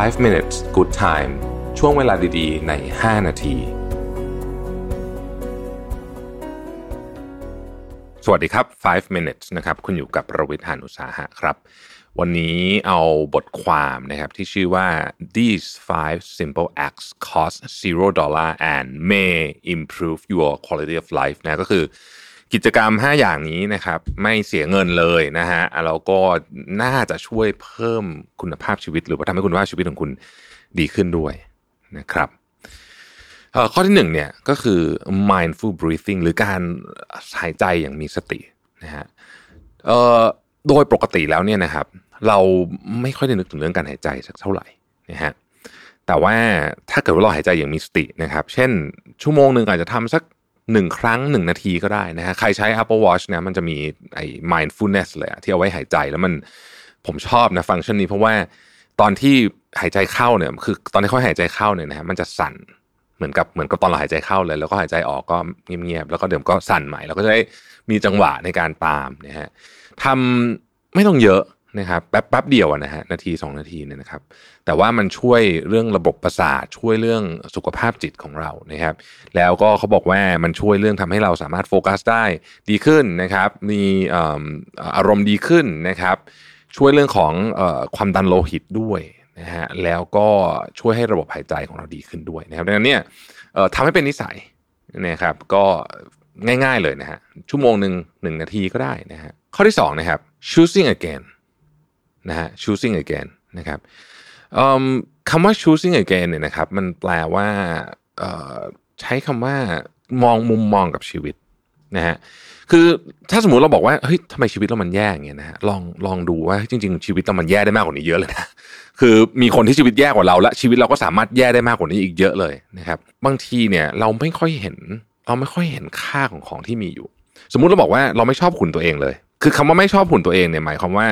5 minutes good time ช่วงเวลาดีๆ ใน 5 นาที สวัสดีครับ 5 minutes นะครับ คุณอยู่กับประวิทยานุสาหะครับ วันนี้เอาบทความนะครับที่ชื่อว่า these five simple acts cost zero dollar and may improve your quality of life นะก็คือ กิจกรรม 5 อย่างนี้นะครับ ไม่เสียเงินเลยนะฮะแล้วก็น่าจะช่วยเพิ่มคุณภาพชีวิต หรือว่าทำให้คุณภาพชีวิตของคุณดีขึ้นด้วยนะครับข้อที่หนึ่งเนี่ยก็คือ mindful breathing หรือการหายใจอย่างมีสตินะฮะโดยปกติแล้วเนี่ยนะครับ เราไม่ค่อยได้นึกถึงเรื่องการหายใจสักเท่าไหร่นะฮะแต่ว่าถ้าเกิดว่าเราหายใจอย่างมีสตินะครับ เช่นชั่วโมงหนึ่งอาจจะทำสัก หนึ่งครั้งหนึ่งนาทีก็ได้นะฮะใครใช้ Apple Watch เนี่ยมันจะมีไอ้ mindfulness เลยที่เอาไว้หายใจแล้วมันผมชอบนะฟังก์ชันนี้เพราะว่าตอนที่หายใจเข้าเนี่ยคือตอนที่เขาหายใจเข้าเนี่ยนะฮะมันจะสั่นเหมือนกับเหมือนกับตอนเราหายใจเข้าเลย แล้วก็หายใจออกก็เงียบๆแล้วก็เดี๋ยวก็สั่นใหม่ แล้วก็จะได้มีจังหวะในการตามนะฮะทำไม่ต้องเยอะ นะครับแป๊บแป๊บเดียวนะฮะนาที 2 นาทีเนี่ยนะครับ แต่ว่ามันช่วยเรื่องระบบประสาทช่วยเรื่องสุขภาพจิตของเรานะครับ แล้วก็เขาบอกว่ามันช่วยเรื่องทำให้เราสามารถโฟกัสได้ดีขึ้นนะครับ มีอารมณ์ดีขึ้นนะครับ ช่วยเรื่องของความดันโลหิตด้วยนะฮะแล้วก็ช่วยให้ระบบหายใจของเราดีขึ้นด้วยนะครับดังนั้นเนี่ยทำให้เป็นนิสัยนะครับ ก็ง่ายๆเลยนะฮะชั่วโมงหนึ่งหนึ่งนาทีก็ได้นะฮะข้อที่2นะครับ choosing again นะฮะ choosing again นะครับคำว่า choosing again เนี่ยนะครับ มันแปลว่าใช้คำว่ามองมุมมองกับชีวิตนะฮะคือถ้าสมมุติเราบอกว่าเฮ้ยทำไมชีวิตเรามันแย่อย่างเงี้ยนะฮะลองลองดูว่าจริง ๆ ชีวิตเรามันแย่ได้มากกว่านี้เยอะเลยนะคือมีคนที่ชีวิตแย่กว่าเรา และชีวิตเราก็สามารถแย่ได้มากกว่านี้อีกเยอะเลยนะครับ บางทีเนี่ยเราไม่ค่อยเห็น เราไม่ค่อยเห็นค่าของของที่มีอยู่ สมมุติเราบอกว่าเราไม่ชอบหุ่นตัวเองเลย คือคำว่าไม่ชอบหุ่นตัวเองเนี่ยหมายความว่า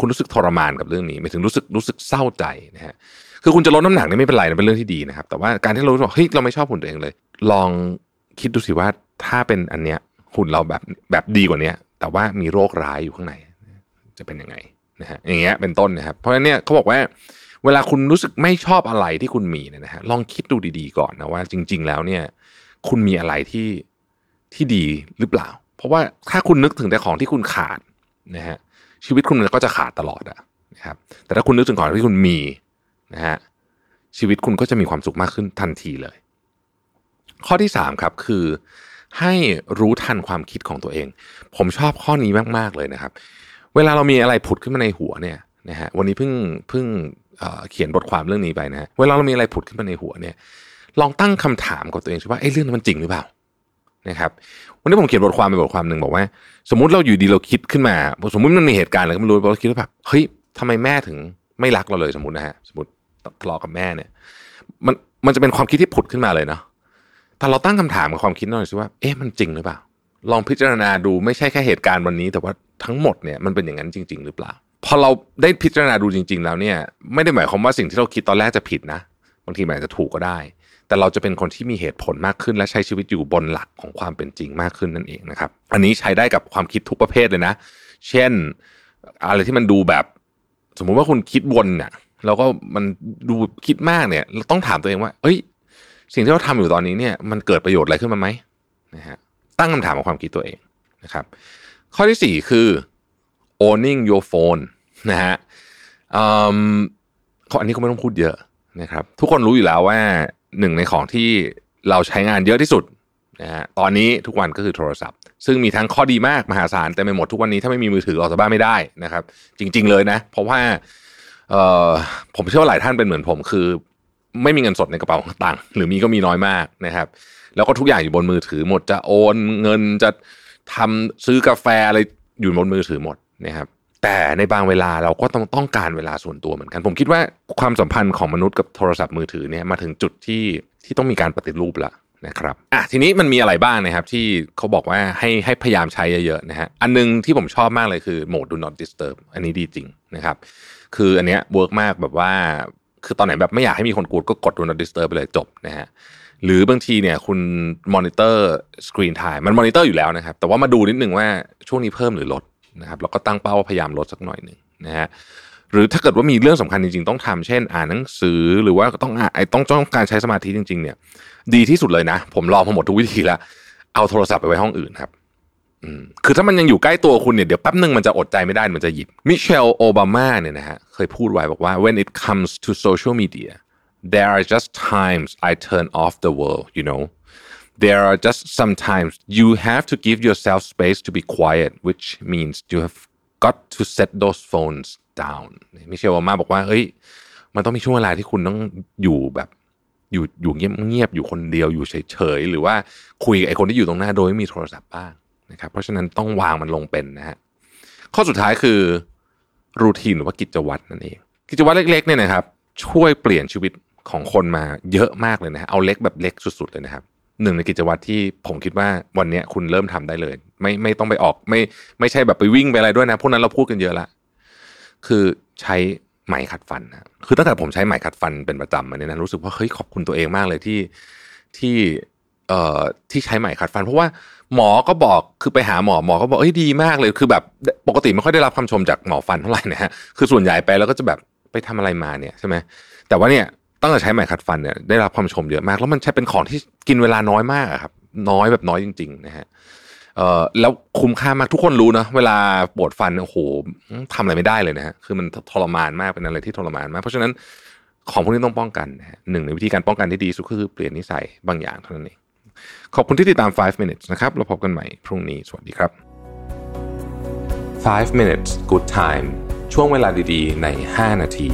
คุณรู้สึกทรมานกับเรื่องนี้ไม่ถึงรู้สึกรู้สึกเศร้าใจนะฮะคือคุณจะลดน้ำหนักนี่ไม่เป็นไรนะเป็นเรื่องที่ดีนะครับ แต่ว่าการที่เราบอกเฮ้ยเราไม่ชอบหุ่นตัวเองเลย ลองคิดดูสิว่าถ้าเป็นอันเนี้ยหุ่นเราแบบแบบดีกว่านี้แต่ว่ามีโรคร้ายอยู่ข้างใน จะเป็นยังไงนะฮะอย่างเงี้ยเป็นต้นนะครับ เพราะฉะนั้นเนี่ยเขาบอกว่า เวลาคุณรู้สึกไม่ชอบอะไรที่คุณมีเนี่ยนะฮะลองคิดดูดีๆก่อนนะว่า จริง ๆ แล้วเนี่ย คุณมีอะไรที่ที่ดีหรือเปล่า เพราะว่าถ้าคุณนึกถึงแต่ของที่คุณขาดนะฮะ ชีวิตคุณมันก็จะขาดตลอดอะนะครับแต่ถ้าคุณนึกถึงของที่คุณมีนะฮะชีวิตคุณก็จะมีความสุขมากขึ้นทันทีเลย ข้อที่สามครับคือให้รู้ทันความคิดของตัวเอง ผมชอบข้อนี้มากๆเลยนะครับ เวลาเรามีอะไรผุดขึ้นมาในหัวเนี่ยนะฮะวันนี้เพิ่งเพิ่งเขียนบทความเรื่องนี้ไปนะฮะเวลาเรามีอะไรผุดขึ้นมาในหัวเนี่ย ลองตั้งคำถามกับตัวเองว่าไอ้เรื่องนั้นมันจริงหรือเปล่า นะครับวันนี้ผมเขียนบทความไปบทความหนึ่งบอกว่า สมมุติเราอยู่ดีเราคิดขึ้นมา สมมุติมันมีเหตุการณ์อะไรก็ไม่รู้เราคิดว่าแบบเฮ้ยทำไมแม่ถึงไม่รักเราเลยสมมตินะฮะสมมติทะเลาะกับแม่เนี่ย มันมันจะเป็นความคิดที่ผุดขึ้นมาเลยเนาะแต่เราตั้งคำถามกับความคิดหน่อยสิว่าเอ๊ะมันจริงหรือเปล่า ลองพิจารณาดูไม่ใช่แค่เหตุการณ์วันนี้ แต่ว่าทั้งหมดเนี่ยมันเป็นอย่างนั้นจริง ๆ หรือเปล่า พอเราได้พิจารณาดูจริง ๆ แล้วเนี่ย ไม่ได้หมายความว่าสิ่งที่เราคิดตอนแรกจะผิดนะบางทีมันอาจจะถูกก็ได้ แต่เราจะเป็นคนที่มีเหตุผลมากขึ้น และใช้ชีวิตอยู่บนหลักของความเป็นจริงมากขึ้นนั่นเองนะครับ อันนี้ใช้ได้กับความคิดทุกประเภทเลยนะ เช่น อะไรที่มันดูแบบ สมมุติว่าคุณคิดวนเนี่ยแล้วก็มันดูคิดมากเนี่ย เราต้องถามตัวเองว่า เอ้ย สิ่งที่เราทำอยู่ตอนนี้เนี่ยมันเกิดประโยชน์อะไรขึ้นมาไหมนะฮะตั้งคำถามกับความคิดตัวเองนะครับ ข้อที่สี่คือ owning your phone นะฮะข้ออันนี้ก็ไม่ต้องพูดเยอะนะครับ ทุกคนรู้อยู่แล้วว่า หนึ่งในของที่เราใช้งานเยอะที่สุดนะฮะตอนนี้ทุกวันก็คือโทรศัพท์ ซึ่งมีทั้งข้อดีมากมหาศาลแต่ไม่หมดทุกวันนี้ถ้าไม่มีมือถือออกจากบ้านไม่ได้นะครับ จริง ๆ เลยนะ เพราะว่าเอ่อผมเชื่อว่าหลายท่านเป็นเหมือนผมคือ ไม่มีเงินสดในกระเป๋าตังค์หรือมีก็มีน้อยมากนะครับ แล้วก็ทุกอย่างอยู่บนมือถือหมดจะโอนเงินจะทำซื้อกาแฟอะไรอยู่บนมือถือหมดนะครับ แต่ในบางเวลาเราก็ต้องต้องการเวลาส่วนตัวเหมือนกัน ผมคิดว่าความสัมพันธ์ของมนุษย์กับโทรศัพท์มือถือเนี่ยมาถึงจุดที่ที่ต้องมีการปฏิรูปแล้วนะครับอะทีนี้มันมีอะไรบ้างนะครับ ที่เขาบอกว่าให้ให้พยายามใช้เยอะๆนะฮะอันนึงที่ผมชอบมากเลยคือโหมด do not disturb อันนี้ดีจริงนะครับ คืออันเนี้ย work มากแบบว่า คือตอนไหนแบบไม่อยากให้มีคนกูดก็กด do not disturb ไปเลยจบนะฮะหรือบางทีเนี่ยคุณ monitor screen time มันมอนิเตอร์อยู่แล้วนะครับ แต่ว่ามาดูนิดนึงว่าช่วงนี้เพิ่มหรือลด นะครับแล้วก็ตั้งเป้าพยายามลดสักหน่อยหนึ่งนะฮะหรือถ้าเกิดว่ามีเรื่องสำคัญจริงๆ ต้องทำเช่น อ่านหนังสือหรือว่าต้องไอ้ต้องต้องการใช้สมาธิจริง ๆ เนี่ย ดีที่สุดเลยนะ ผมลองมาหมดทุกวิธีแล้ว เอาโทรศัพท์ไปไว้ห้องอื่นครับคือถ้ามันยังอยู่ใกล้ตัวคุณเนี่ยเดี๋ยวแป๊บหนึ่งมันจะอดใจไม่ได้มันจะหยิบมิเชลโอบามาเนี่ยนะฮะเคยพูดไว้บอกว่า when it comes to social media there are just times I turn off the world you know there are just sometimes you have to give yourself space to be quiet which means you have got to set those phones down มิเชลโอมาบอกว่าเฮ้ยมันต้องมีช่วงเวลาที่คุณต้องอยู่แบบ อยู่อยู่เงียบเงียบอยู่คนเดียวอยู่เฉยๆหรือว่าคุยกับไอ้คนที่อยู่ตรงหน้าโดยไม่มีโทรศัพท์บ้างนะครับเพราะฉะนั้นต้องวางมันลงเป็นนะฮะข้อสุดท้ายคือรูทีนหรือว่ากิจวัตรนั่นเอง กิจวัตรเล็กๆเนี่ยนะครับ ช่วยเปลี่ยนชีวิตของคนมาเยอะมากเลยนะเอาเล็กแบบเล็กสุด ๆ เลยนะครับ หนึ่งในกิจวัตรที่ผมคิดว่าวันนี้คุณเริ่มทำได้เลย ไม่ไม่ต้องไปออก ไม่ไม่ใช่แบบไปวิ่งไปอะไรด้วยนะพวกนั้นเราพูดกันเยอะละคือใช้ไหมขัดฟันนะคือตั้งแต่ผมใช้ไหมขัดฟันเป็นประจำมาเนี่ยนะรู้สึกว่าเฮ้ยขอบคุณตัวเองมากเลยที่ที่เอ่อที่ใช้ไหมขัดฟัน เพราะว่าหมอก็บอกคือไปหาหมอหมอก็บอกเอ้ยดีมากเลยคือแบบปกติไม่ค่อยได้รับคำชมจากหมอฟันเท่าไหร่นะฮะคือส่วนใหญ่ไปแล้วก็จะแบบไปทำอะไรมาเนี่ยใช่ไหมแต่ว่าเนี่ย ตั้งแต่ใช้ไหมขัดฟันเนี่ยได้รับคำชมเยอะมาก แล้วมันใช้เป็นของที่กินเวลาน้อยมากครับ น้อยแบบน้อยจริง ๆ นะฮะเอ่อแล้วคุ้มค่ามากทุกคนรู้นะเวลาปวดฟันโอ้โหทำอะไรไม่ได้เลยนะฮะคือมันทรมานมากเป็นอะไรที่ทรมานมาก เพราะฉะนั้นของพวกนี้ต้องป้องกันนะฮะหนึ่งในวิธีการป้องกันที่ดีสุดก็คือเปลี่ยนนิสัยบางอย่างเท่านั้นเองขอบคุณที่ติดตาม 5 minutes นะครับเราพบกันใหม่พรุ่งนี้สวัสดีครับ 5 minutes good time ช่วงเวลาดีๆ ใน 5 นาที